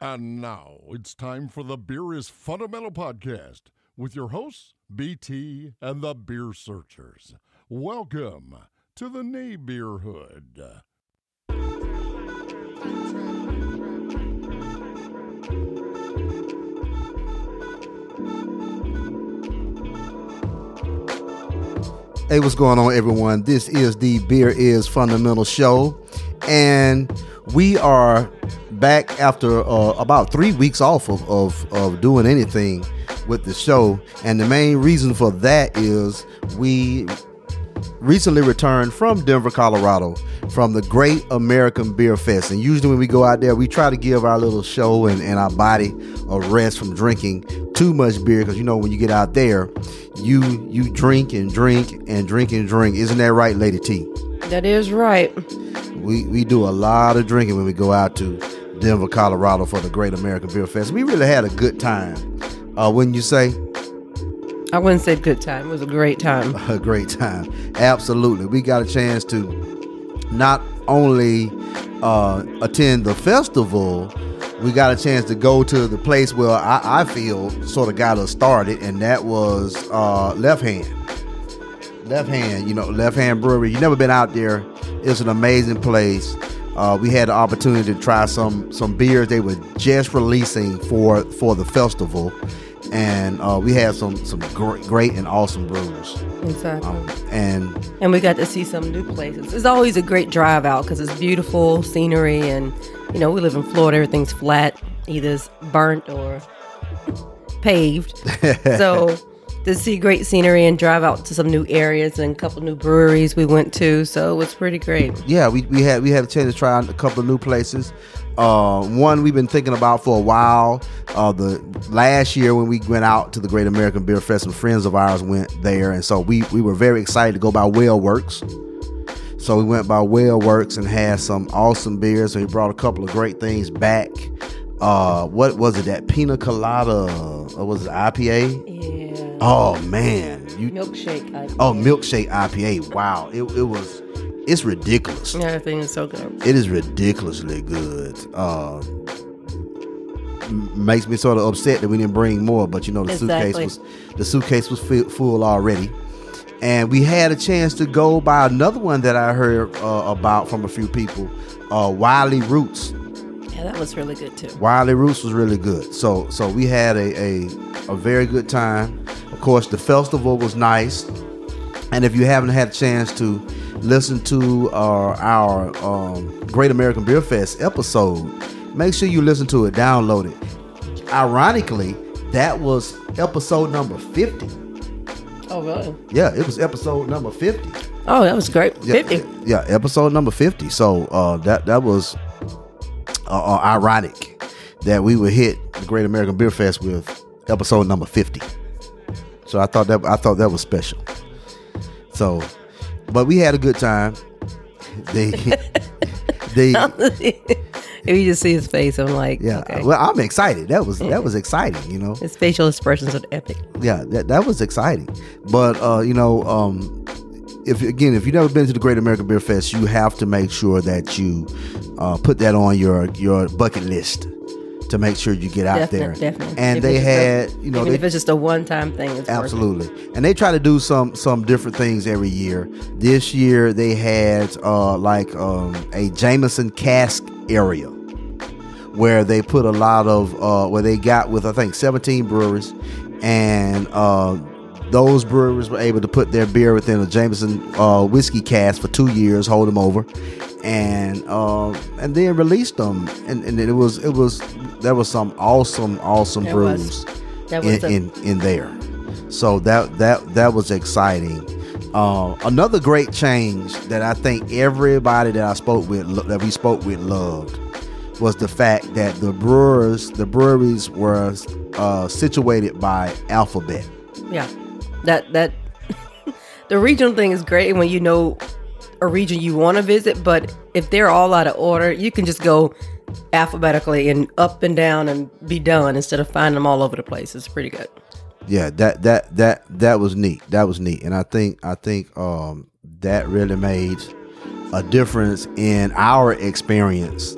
And now it's time for the Beer is Fundamental podcast with your hosts, BT and the Beer Searchers. Welcome to the Nay Beer Hood. Hey, what's going on, everyone? This is the Beer is Fundamental show, and we are back after uh, about three weeks off of, of, of doing anything with the show. And the main reason for that is we recently returned from Denver, Colorado, from the Great American Beer Fest. And usually, when we go out there, we try to give our little show and, and our body a rest from drinking too much beer. Because you know, when you get out there, you you drink and drink and drink and drink. Isn't that right, Lady T? That is right. We we do a lot of drinking when we go out to Denver, Colorado for the Great American Beer Fest. We really had a good time. Uh, wouldn't you say? I wouldn't say good time. It was a great time. a great time. Absolutely. We got a chance to not only uh, attend the festival, we got a chance to go to the place where I, I feel sort of got us started, and that was uh, Left Hand. Left Hand, you know, Left Hand Brewery. You never been out there. It's an amazing place. Uh, we had the opportunity to try some some beers they were just releasing for for the festival, and uh, we had some some great, great and awesome brews. Exactly. Um, and and we got to see some new places. It's always a great drive out because it's beautiful scenery, and you know we live in Florida. Everything's flat, either it's burnt or paved. so to see great scenery and drive out to some new areas and a couple new breweries we went to. So it was pretty great. Yeah, we, we had we had a chance to try out a couple of new places. Uh, one we've been thinking about for a while. Uh, the last year when we went out to the Great American Beer Fest, some friends of ours went there, and so we we were very excited to go by WeldWerks. So we went by WeldWerks and had some awesome beers. So he brought a couple of great things back. Uh, what was it? That pina colada? Or was it IPA? Yeah. Oh man, you milkshake. IPA. Oh, milkshake IPA. Wow, it, it was. It's ridiculous. Everything is so good. It is ridiculously good. Uh, makes me sort of upset that we didn't bring more, but you know the exactly. suitcase was the suitcase was full already, and we had a chance to go by another one that I heard uh, about from a few people, uh, Wiley Roots. Yeah, that was really good too. Wiley Roots was really good. So so we had a, a a very good time. Course, the festival was nice, and if you haven't had a chance to listen to uh, our um, Great American Beer Fest episode, make sure you listen to it, download it. Ironically, that was episode number 50. Oh, really? Yeah, it was episode number 50. Oh, that was great. Yeah, 50. Yeah, episode number 50. So uh, that that was uh, uh, ironic that we would hit the Great American Beer Fest with episode number 50. So I thought that I thought that was special. So but we had a good time. They, they. if you just see his face, I'm like, yeah. Okay. Well, I'm excited. That was that was exciting. You know, his facial expressions are epic. Yeah, that that was exciting. But uh, you know, um, if again, if you've never been to the Great American Beer Fest, you have to make sure that you uh, put that on your your bucket list to make sure you get out definitely, there. Definitely. And if they had, a, you know, they, if it's just a one-time thing, absolutely. And they try to do some some different things every year. This year they had uh, like um, a Jameson cask area where they put a lot of uh, where they got with I think 17 breweries, and uh, those breweries were able to put their beer within a Jameson uh, whiskey cask for two years, hold them over, and uh, and then released them. And, and it was it was there was some awesome awesome There brews was. Was in, a- in in there. So that that that was exciting. Uh, another great change that I think everybody that I spoke with that we spoke with loved was the fact that the brewers the breweries were uh, situated by alphabet. Yeah, that that the regional thing is great when you know a region you want to visit, but if they're all out of order, you can just go alphabetically and up and down and be done instead of finding them all over the place. It's pretty good. Yeah, that that that that was neat. That was neat, and I think I think um, that really made a difference in our experience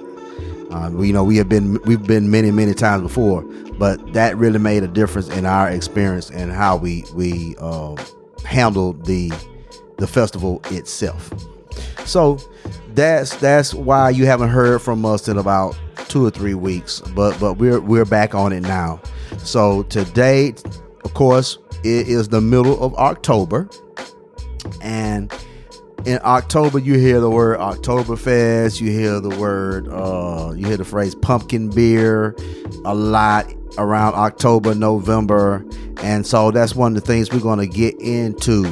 Um, we, you know, we have been we've been many many times before, but that really made a difference in our experience and how we we uh, handled the the festival itself. So that's that's why you haven't heard from us in about two or three weeks, but but we're we're back on it now. So today, of course, it is the middle of October, and in October you hear the word Oktoberfest, you hear the word, uh, you hear the phrase pumpkin beer a lot around October, November, and so that's one of the things we're going to get into.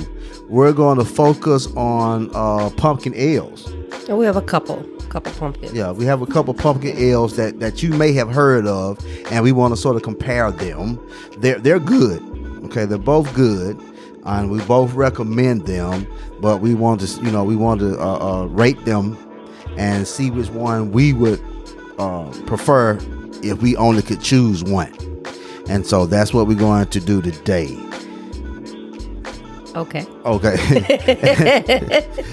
We're going to focus on uh, pumpkin ales. And we have a couple, couple pumpkins. Yeah, we have a couple pumpkin ales that, that you may have heard of, and we want to sort of compare them. They're they're good. Okay, they're both good, and we both recommend them. But we want to, you know, we want to uh, uh, rate them and see which one we would uh, prefer if we only could choose one. And so that's what we're going to do today. Okay. Okay.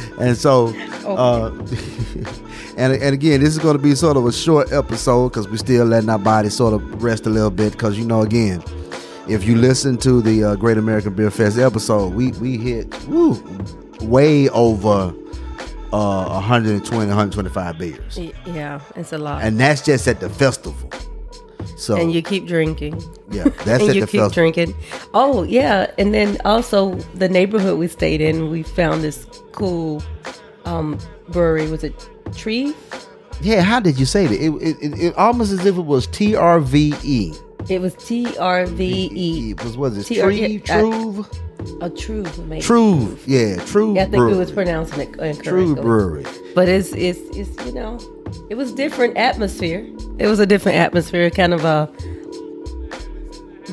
and so, uh, and and again, this is going to be sort of a short episode because we're still letting our body sort of rest a little bit. Because you know, again, if you listen to the uh, Great American Beer Fest episode, we we hit woo, way over uh, 120, 125 beers, Yeah, it's a lot. and that's just at the festival. So and you keep drinking. yeah, that's and you keep drinking. Oh yeah, and then also the neighborhood we stayed in, we found this cool um, brewery. Was it Tree? Yeah, how did you say that? It, it, it, it almost as if it was T R V E. It was T R V E. It was was it Tree I- Truve? A True, maybe. True, yeah, True. Yeah, I think Brewery. we was pronouncing it incorrectly. True Brewery. But it's it's it's you know, it was different atmosphere. It was a different atmosphere, kind of a.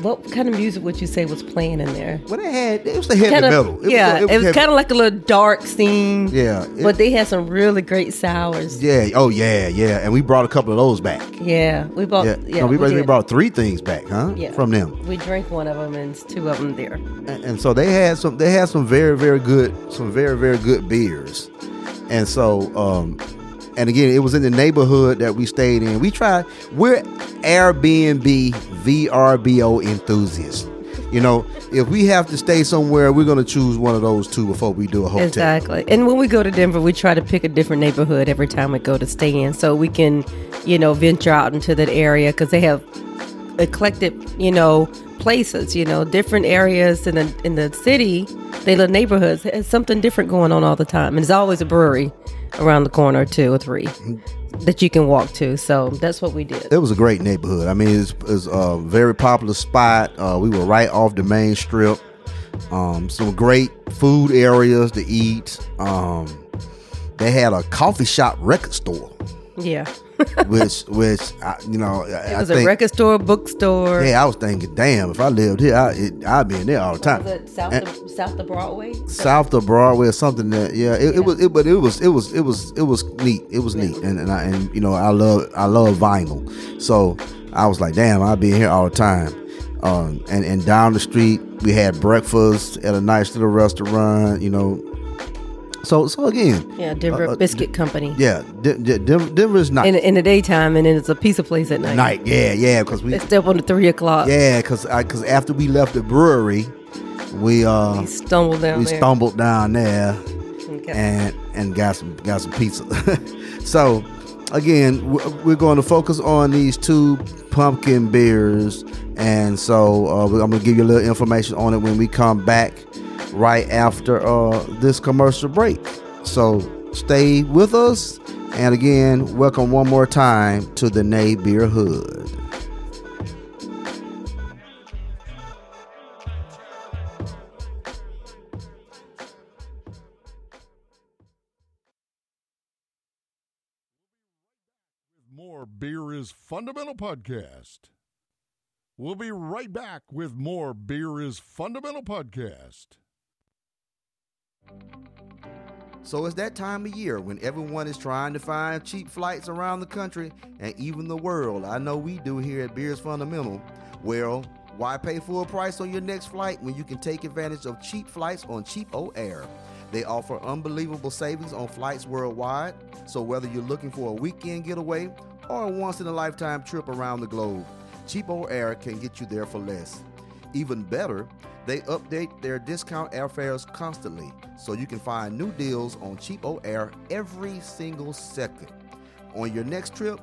What kind of music would you say was playing in there? Well, they had it was the heavy Kind metal. of, It was, yeah, it was, it was kind of like a little dark scene. Yeah, it- but they had some really great sours. yeah. Oh yeah, yeah. And we brought a couple of those back. Yeah, we bought. Yeah, Yeah, no, we, we we brought three things back, huh? Yeah. From them, We drank one of them and two of them there. and, and so they had some. They had some very, very good, some very, very good beers, and so, um, and again, it was in the neighborhood that we stayed in. We tried. We're Airbnb VRBO enthusiasts. You know, if we have to stay somewhere, we're gonna choose one of those two before we do a hotel. Exactly. And when we go to Denver, we try to pick a different neighborhood every time we go to stay in, so we can, you know, venture out into that area because they have eclectic, you know, places. You know, different areas in the in the city, they little neighborhoods. There's something different going on all the time, and there's always a brewery around the corner, two or three, that you can walk to. So that's what we did. It was a great neighborhood. I mean, it's, it's a very popular spot. Uh, we were right off the main strip. Um, some great food areas to eat. Um, they had a coffee shop record store, Yeah, which, which I, you know, I, it I was think. a record store, bookstore. yeah, I was thinking, damn, if I lived here, I, it, I'd be in there all the time. Was it south And- of, south of Broadway? south of Broadway or something that yeah it, it was it, but it was it was it was it was neat it was neat and and, I, and you know I love I love vinyl so I was like damn I'd be here all the time um, and and down the street we had breakfast at a nice little restaurant you know so so again Yeah, Denver Uh, uh, Biscuit Company. yeah D- D- Denver, Denver's not in, in the daytime, and then it's a pizza place at night. night yeah yeah because we up on the three o'clock. yeah because because after we left the brewery we uh We stumbled down we there. stumbled down there Okay. and and got some got some pizza. so again, we're going to focus on these two pumpkin beers, and so uh, I'm going to give you a little information on it when we come back right after uh, this commercial break. So stay with us, and again, welcome one more time to the Nay Beer Hood. More Beer is Fundamental podcast. We'll be right back with more Beer is Fundamental podcast. So it's that time of year when everyone is trying to find cheap flights around the country and even the world. I know we do here at Beers Fundamental. Well, why pay full price on your next flight when you can take advantage of cheap flights on CheapOair? They offer unbelievable savings on flights worldwide. So whether you're looking for a weekend getaway or a once in a lifetime trip around the globe, CheapOair can get you there for less. Even better, they update their discount airfares constantly, so you can find new deals on CheapOair every single second. On your next trip,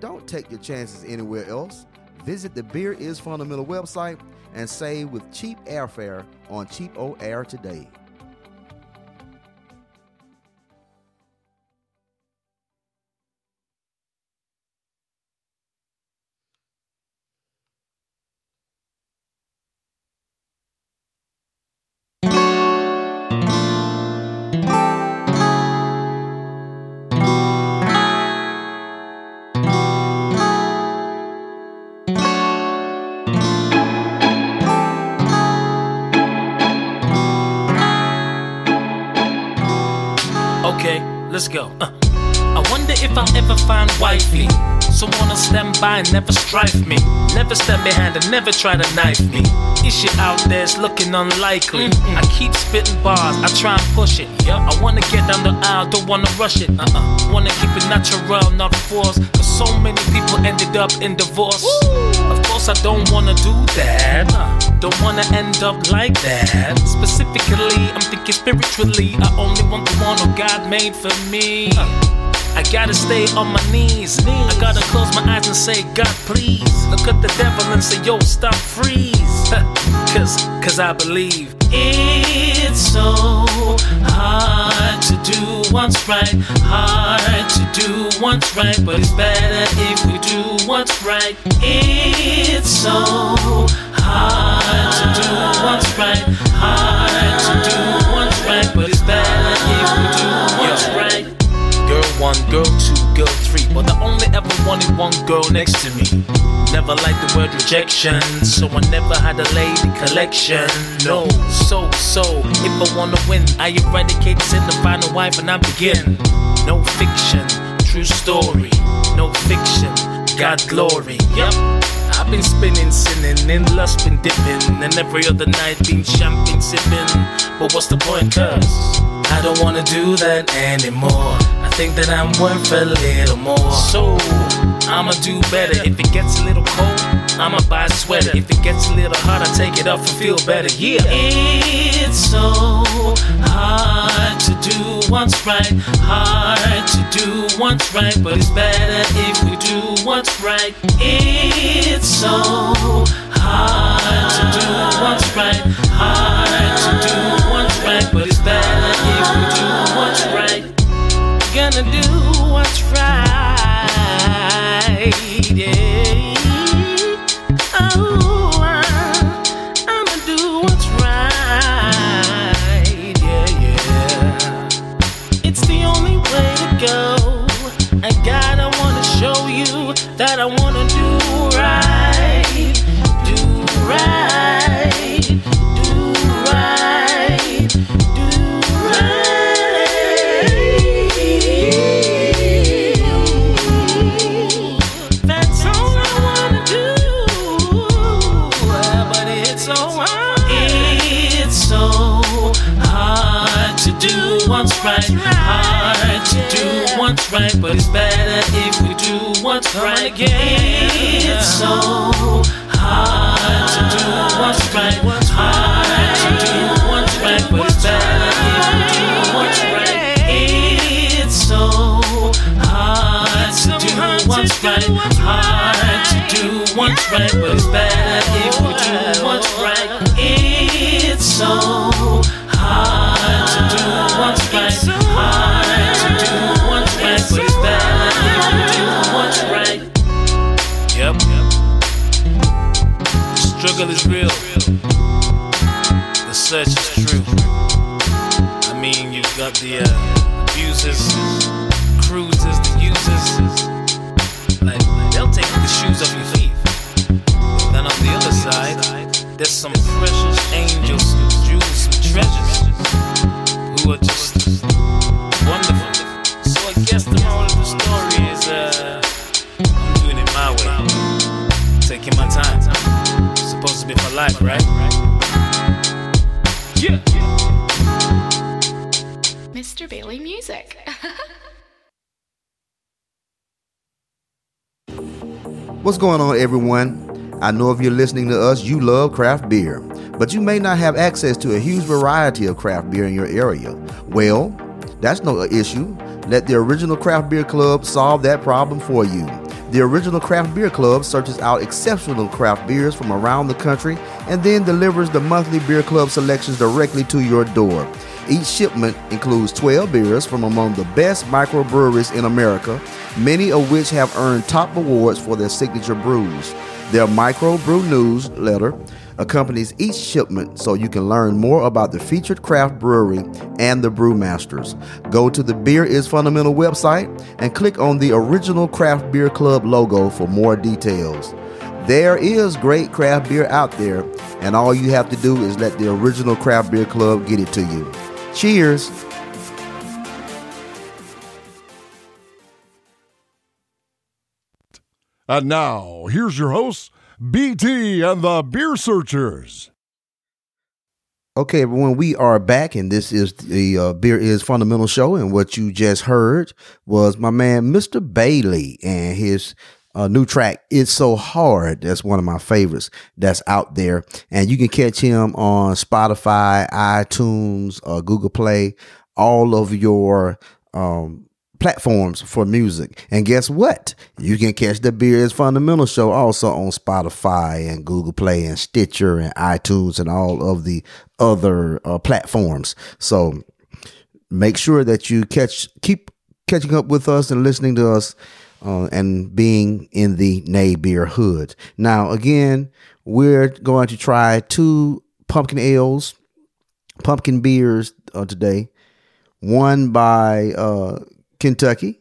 don't take your chances anywhere else. Visit the Beer is Fundamental website and save with cheap airfare on CheapOair today. And never strife me. Never step behind and never try to knife me. This shit out there's looking unlikely. I keep spitting bars, I try and push it. Yeah, I wanna get down the aisle, don't wanna rush it. Uh-uh. Wanna keep it natural, not forced. Cause so many people ended up in divorce. Of course, I don't wanna do that. Don't wanna end up like that. Specifically, I'm thinking spiritually. I only want the one who God made for me. I gotta stay on my knees. I gotta close my eyes and say, God, please. Look at the devil and say, yo, stop, freeze. cause, cause I believe it's so hard to do what's right. Hard to do what's right, but it's better if we do what's right. It's so hard to do what's right. Hard one, girl two, girl three, but I only ever wanted one girl next to me. Never liked the word rejection, so I never had a lady collection. No, so, so, if I wanna win, I eradicate sin to find a wife and I begin. No fiction, true story. No fiction, God glory. Yep. I've been spinning, sinning, in lust been dipping, and every other night been champagne sipping. But what's the point, cuz? I don't wanna do that anymore. I think that I'm worth a little more. So, I'ma do better. If it gets a little cold, I'ma buy a sweater. If it gets a little hot, I take it off and feel better. Yeah. It's so hard to do what's right. Hard to do what's right, but it's better if we do what's right. It's so hard to do what's right. Hard but it's if do what's right. Gonna do what's right. It's better if we do what's right. It's so hard to do what's right. Hard to do what's right, but it's better if we do what's right. It's so hard to do what's right. Hard to do what's right, but it's better if we What's going on, everyone? I know if you're listening to us, you love craft beer, but you may not have access to a huge variety of craft beer in your area. Well, that's no issue. Let the Original Craft Beer Club solve that problem for you. The Original Craft Beer Club searches out exceptional craft beers from around the country and then delivers the monthly beer club selections directly to your door. Each shipment includes 12 beers from among the best microbreweries in America, many of which have earned top awards for their signature brews. Their microbrew newsletter accompanies each shipment so you can learn more about the featured craft brewery and the brewmasters. Go to the Beer is Fundamental website and click on the original Craft Beer Club logo for more details. There is great craft beer out there, and all you have to do is let the original Craft Beer Club get it to you. Cheers! And now, here's your hosts, BT and the Beer Searchers. Okay, everyone, we are back, and this is the uh, Beer is Fundamental show. And what you just heard was my man, Mr. Bailey, and his uh, new track, It's So Hard. That's one of my favorites that's out there. And you can catch him on Spotify, iTunes, uh, Google Play, all of your um, platforms for music. And guess what? You can catch the Beer is Fundamental show also on Spotify and Google Play and Stitcher and iTunes and all of the other uh, platforms. So make sure that you catch keep catching up with us and listening to us uh, and being in the Nay Beer hood. Now, again, we're going to try two pumpkin ales, pumpkin beers uh, today. One by uh, Kentucky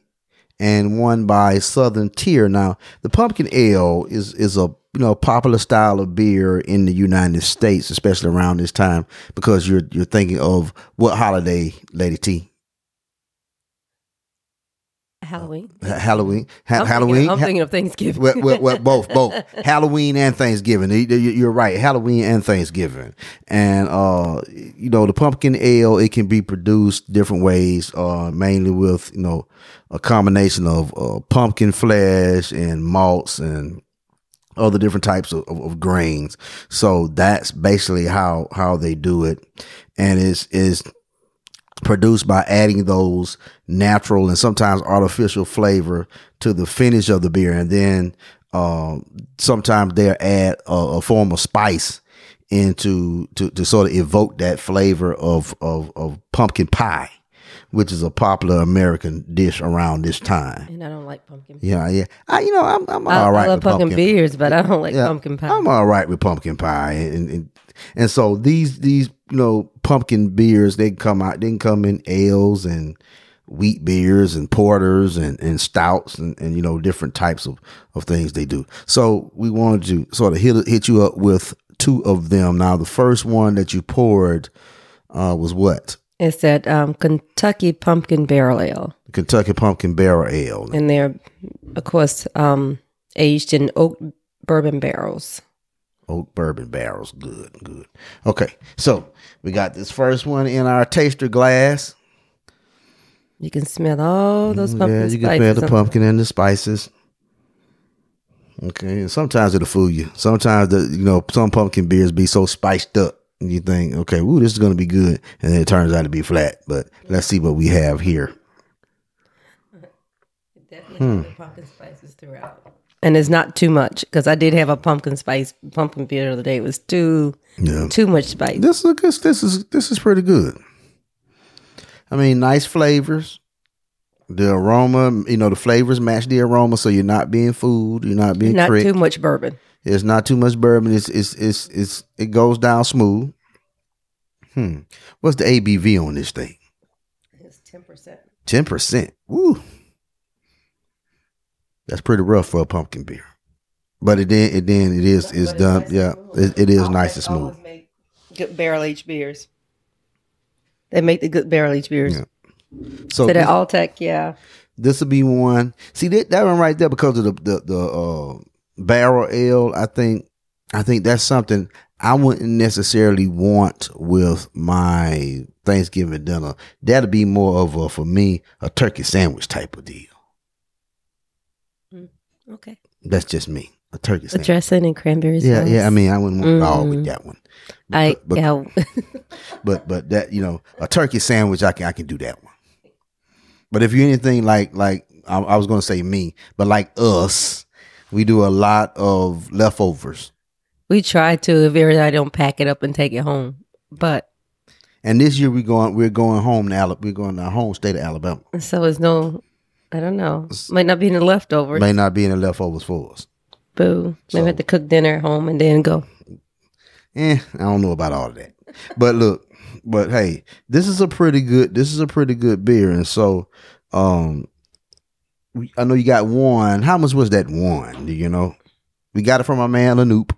and one by Southern Tier. Now, the pumpkin ale is is a you know popular style of beer in the United States, especially around this time, because you're you're thinking of what holiday, Lady T? Halloween. Ha- Halloween. Ha- I'm Halloween. Thinking, I'm thinking of Thanksgiving. well, well, well, both, both Halloween and Thanksgiving. You- you- You're right, Halloween and Thanksgiving, and uh, you know the pumpkin ale. It can be produced different ways, uh, mainly with you know a combination of uh, pumpkin flesh and malts and other different types of, of, of grains. So that's basically how how they do it, and it's is produced by adding those natural and sometimes artificial flavor to the finish of the beer, and then um, sometimes they'll add a, a form of spice into to, to sort of evoke that flavor of, of of pumpkin pie, which is a popular American dish around this time. and I don't like pumpkin. Yeah, yeah. I, you know, I'm I'm I, all right I love with pumpkin, pumpkin beers, but I don't like yeah, pumpkin pie. I'm all right with pumpkin pie, and, and and so these these you know pumpkin beers they come out they can come in ales and wheat beers and porters and, and stouts and, and you know different types of, of things they do. So we wanted to sort of hit hit you up with two of them. Now the first one that you poured uh, was what it's that um, Kentucky Pumpkin Barrel Ale, Kentucky Pumpkin Barrel Ale. and they're, of course, um, aged in oak bourbon barrels. Oak bourbon barrels. Good, good. Okay, so we got this first one in our taster glass. You can smell all those pumpkin Mm, yeah, you can smell the pumpkin and the spices. Okay, and sometimes it'll fool you. Sometimes the you know some pumpkin beers be so spiced up, and you think, okay, ooh, this is gonna be good, and then it turns out to be flat. But let's see what we have here. Definitely Hmm. the pumpkin spices throughout. And it's not too much because I did have a pumpkin spice pumpkin beer the other day. It was too Yeah, too much spice. this is this, this is this is pretty good. I mean, nice flavors. The aroma, you know, the flavors match the aroma, so you're not being fooled. You're not being Not tricked. too much bourbon. It's not too much bourbon. It's it's it's it's it goes down smooth. Hmm. What's the ABV on this thing? It's ten percent. Ten percent. Woo. That's pretty rough for a pumpkin beer. But it then it then it is it's done. Yeah, it, it is nice and smooth. Good barrel aged beers. They make the good barrel aged beers. Yeah. So So they're Alltech, yeah. this will be one. See that that one right there because of the the the uh, barrel ale. I think I think that's something I wouldn't necessarily want with my Thanksgiving dinner. That'll be more of a for me a turkey sandwich type of deal. Okay. That's just me. A turkey sandwich. dressing and cranberry Yeah, sauce. yeah. I mean, I wouldn't want all Mm. with that one. I but- yeah. But but that you know, a turkey sandwich, I can I can do that one. But if you're anything like like I, I was going to say me, but like us, we do a lot of leftovers. we try to if ever I don't pack it up and take it home, but And this year we going we're going home to Alabama. We're going to our home state of Alabama. so it's no. I don't know. Might not be in the leftovers. May not be in the leftovers for us. Boo. Maybe So- have to cook dinner at home and then go. Eh, I don't know about all of that. But look, but hey, this is a pretty good this is a pretty good beer. And so um we, I know you got one. How much was that one? Do you know? We got it from our man Lanoop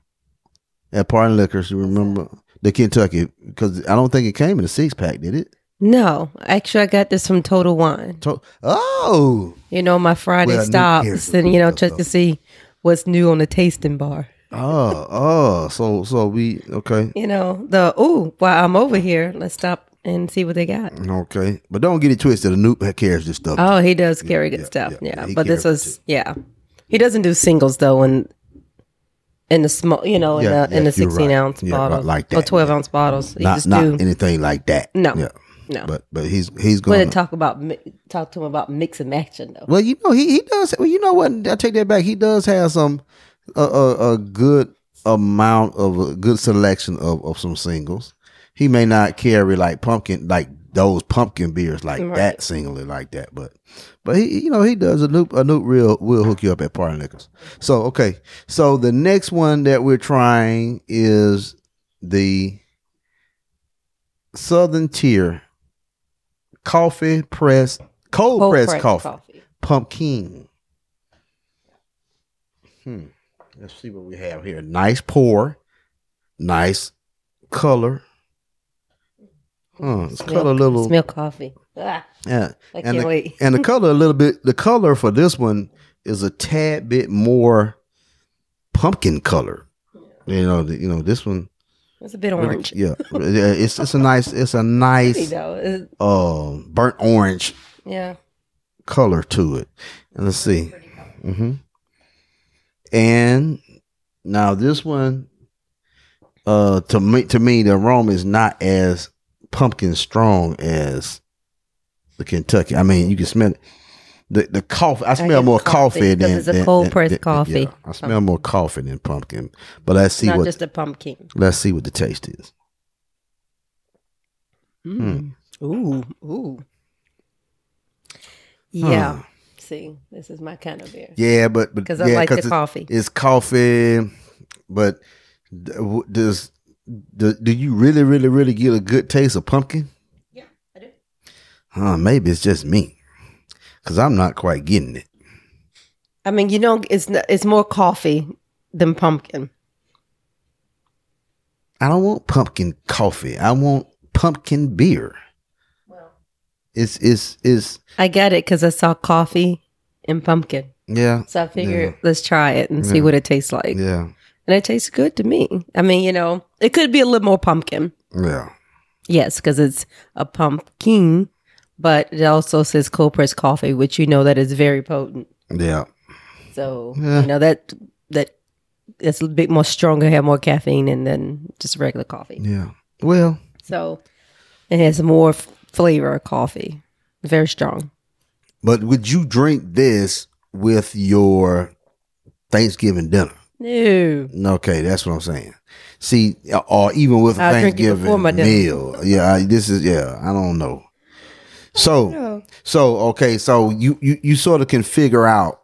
at Party Liquors. You remember the Kentucky? Because I don't think it came in a six pack, did it? No, actually, I got this from Total Wine. To- oh, You know, my Friday Well, stops and you know check to see what's new on the tasting bar. oh, oh. So, so we okay, You know the oh, While I'm over here, let's stop and see what they got. okay. But don't get it twisted. Lanoop carries this stuff. Oh, he does carry good yeah, stuff. yeah, Yeah, but this was yeah. He doesn't do singles though, and in the small, you know, in Yeah, the in the 16 right. ounce Yeah, right, bottles, like or that, 12 yeah. ounce bottles. Not just not do anything like that. No. No. But but he's he's going. to talk about talk to him about mix and matching though. Well, you know he he does. Well, you know what? I take that back. He does have some a a, a good amount of a good selection of of some singles. He may not carry like pumpkin like those pumpkin beers like Right. that singly like that, but but he you know he does a new a new real will hook you up at Party Liquors. So okay, so the next one that we're trying is the Southern Tier coffee press cold, Cold press pressed coffee pumpkin. Hmm. Let's see what we have here. Nice pour, nice color. Oh, it's Smell- color a little. smell coffee. Ah, Yeah, I and can't the, wait. and the color a little bit. The color for this one is a tad bit more pumpkin color. You know, the, you know this one. It's a bit orange. Yeah, yeah, it's it's a nice it's a nice though. It's- uh burnt orange yeah. color to it. And let's see. hmm And now this one, uh, to me, to me, the aroma is not as pumpkin strong as the Kentucky. I mean, you can smell it. The the coffee. I smell get more coffee, coffee, because than it's a than- cold than- pressed than- coffee. yeah, I smell more coffee than pumpkin. But let's see Not what just a pumpkin. let's see what the taste is. Mm. Ooh, ooh. Yeah. Huh. See, this is my kind of beer. Yeah, but but 'Cause I yeah, like the it- coffee. It's coffee, but does do, do you really really really get a good taste of pumpkin? Yeah, I do. Huh, maybe it's just me, cause I'm not quite getting it. I mean, you know, it's not, it's more coffee than pumpkin. I don't want pumpkin coffee. I want pumpkin beer. Well, it's it's it's I get it because I saw coffee and pumpkin. yeah So I figured let's try it and see what it tastes like. yeah And it tastes good to me. I mean, you know, it could be a little more pumpkin. yeah. Yes, because it's a pumpkin, but it also says cold pressed coffee, which you know that is very potent. Yeah, So Yeah. you know that that it's a bit more stronger, have more caffeine, and than just regular coffee. yeah. Well, So it has more f- flavor of coffee, very strong. but would you drink this with your Thanksgiving dinner? No, Okay, that's what I'm saying. See, or even with a I'll drink it Thanksgiving my meal. Yeah, I, this is yeah. I don't know. So, so okay, so you you you sort of can figure out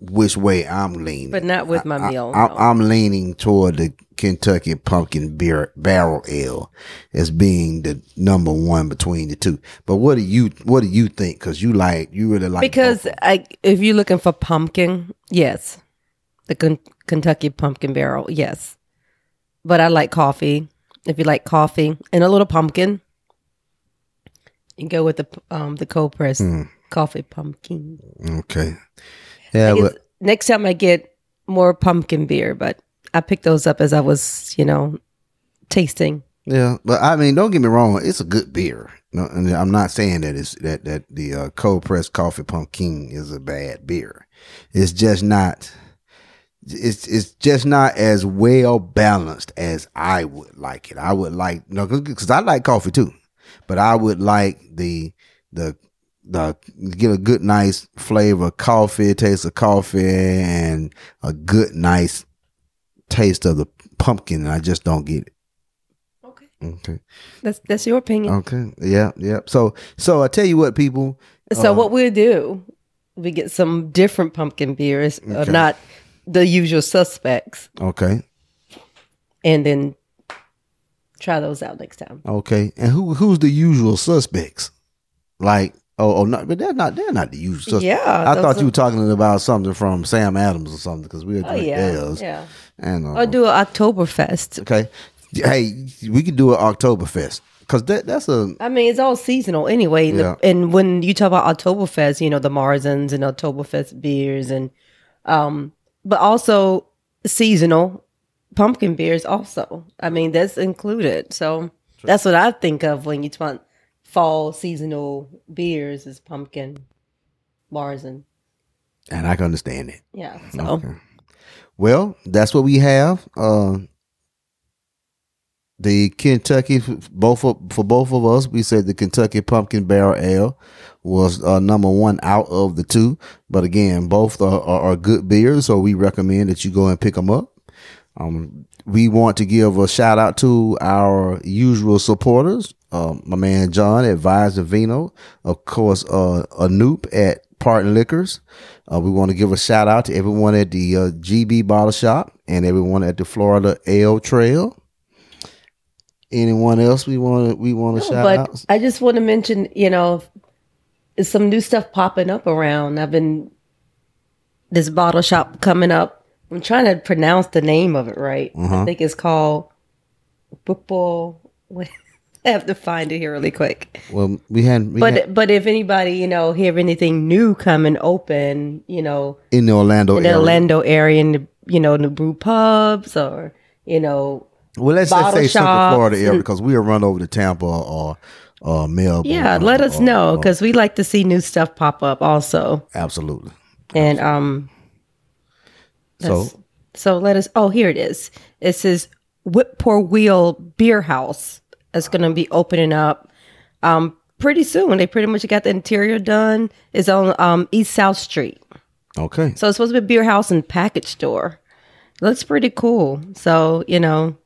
which way I'm leaning, but not with my I, meal. I, no. I'm leaning toward the Kentucky Pumpkin Beer Barrel Ale as being the number one between the two. But what do you what do you think? Because you like you really like because both. I, if you're looking for pumpkin, yes, the Ken- Kentucky Pumpkin Barrel, yes. But I like coffee. If you like coffee and a little pumpkin, you go with the um the cold pressed Hmm. coffee pumpkin. okay, yeah, but next time I get more pumpkin beer, but I picked those up as I was, you know, tasting. Yeah, but I mean, don't get me wrong. It's a good beer. No, and I'm not saying that it's that that the uh, cold pressed coffee pumpkin is a bad beer. It's just not it's it's just not as well balanced as I would like it. I would like no because I like coffee too, but I would like the the the get a good nice flavor of coffee, taste of coffee, and a good nice taste of the pumpkin. And I just don't get it. Okay. Okay. That's that's your opinion. Okay. Yeah. Yeah. So so I tell you what, people. So uh, what we'll do, we get some different pumpkin beers, uh, not the usual suspects, Okay. and then try those out next time. Okay. And who who's the usual suspects? Like oh oh not but they're not they're not the usual suspects. Yeah, I thought are- you were talking about something from Sam Adams or something because we were Oh doing yeah, theirs. yeah. And uh, Or do an Oktoberfest. okay. Hey, we could do an Oktoberfest because that that's a I mean, it's all seasonal anyway. Yeah. the, and when you talk about Oktoberfest, you know the Marzens and Oktoberfest beers, and um, but also seasonal pumpkin beers. Also, I mean that's included. So that's what I think of when you want fall seasonal beers is pumpkin, Marzen. and I can understand it. Yeah. So Okay. Well, that's what we have. Uh, the Kentucky both of, for both of us, we said the Kentucky Pumpkin Barrel Ale was uh, number one out of the two. But again, both are, are, are good beers, so we recommend that you go and pick them up. Um, we want to give a shout out to our usual supporters. Um, my man John at and Vino, of course, uh, Anoop at Party Liquors. Uh, we want to give a shout out to everyone at the uh, GB Bottle Shop and everyone at the Florida Ale Trail. Anyone else we want to we want to shout but out? I just want to mention, you know, some new stuff popping up around. I've been this bottle shop coming up. I'm trying to pronounce the name of it right. Uh-huh. I think it's called Football. I have to find it here really quick. Well, we had, we But had but if anybody you know hear anything new coming open, you know, in the Orlando in the area. Orlando area, in the you know in the brew pubs or you know well, let's, bottle say Central Florida area because we are run over to Tampa or or Melbourne. yeah, let us know because we like to see new stuff pop up also. absolutely. And um, that's- so let us. Oh, here it is. It says Whippoorwill Beer House. It's going to be opening up um pretty soon. They pretty much got the interior done. It's on um East South Street. okay, So it's supposed to be a beer house and package store. Looks pretty cool. So you know,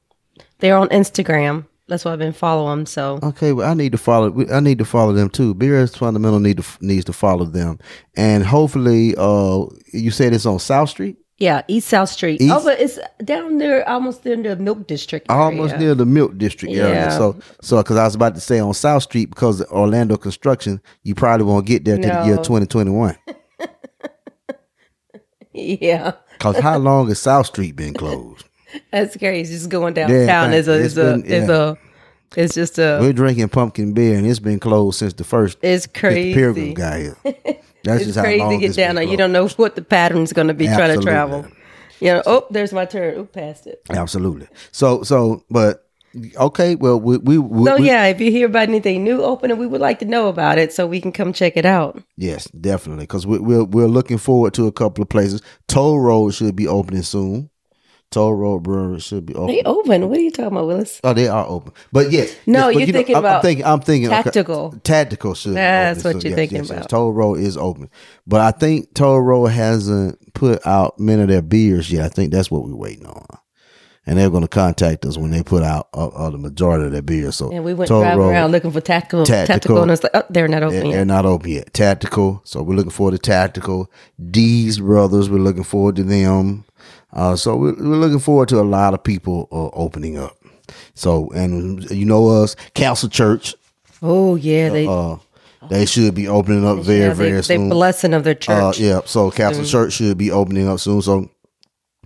they're on Instagram. That's why I've been following. So Okay, well, I need to follow. I need to follow them too. Beer is fundamental. Need to needs to follow them, and hopefully, uh, you said it's on South Street, yeah, East South Street. East- Oh, but it's down there, almost in the Milk District. almost near the Milk District area. Yeah. So, so because I was about to say on South Street because of Orlando construction, you probably won't get there till the year twenty twenty one. Yeah. Because how long has South Street been closed? That's crazy. Just going Yeah, downtown is a is a been- is yeah. a it's just a We're drinking pumpkin beer, and it's been closed since the first it's since the Pilgrim crazy. guy here. That's It's just how crazy to get down there. You don't know what the pattern's going to be trying to travel. You know, oh, there's my turn. Oh, past it. Absolutely. So, so, but okay. Well, we we, we So we- yeah, if you hear about anything new opening, we would like to know about it so we can come check it out. Yes, definitely. Because we, we're we're looking forward to a couple of places. Toll Road should be opening soon. Toll Road Brewery should be open. They open. What are you talking about, Willis? Oh, they are open. But yes, No, yes, but you're you know, thinking I'm, I'm about thinking. I'm thinking okay, tactical. tactical should. be That's open what soon. you're thinking about. Toll Road is open, but I think Toll Road hasn't put out many of their beers yet. I think that's what we're waiting on. And they're going to contact us when they put out uh, uh, the majority of their beers. So And we went Toll driving Road, around looking for tactical, Tactical. tactical, and it's like, oh, they're not open They're, yet. they're not open yet. Tactical. So we're looking forward to Tactical. D's Brothers. We're looking forward to them. Uh, so we're, we're looking forward to a lot of people uh, opening up. So and you know us, Castle Church. Oh yeah, they Uh, they should be opening up very yeah, they, very they soon. blessing of their Uh, church. yeah. So Castle Church should be opening up soon. So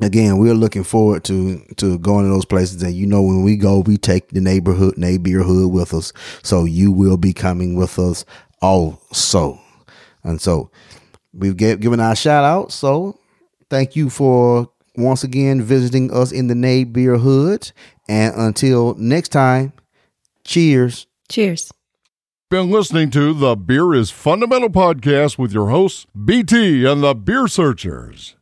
again, we're looking forward to to going to those places. And you know, when we go, we take the neighborhood neighborhood with us. So you will be coming with us also. And so we've given our shout out. So thank you for once again visiting us in the neighborhood. And until next time, cheers. Cheers. Been listening to the Beer is Fundamental podcast with your hosts, BT and the Beer Searchers.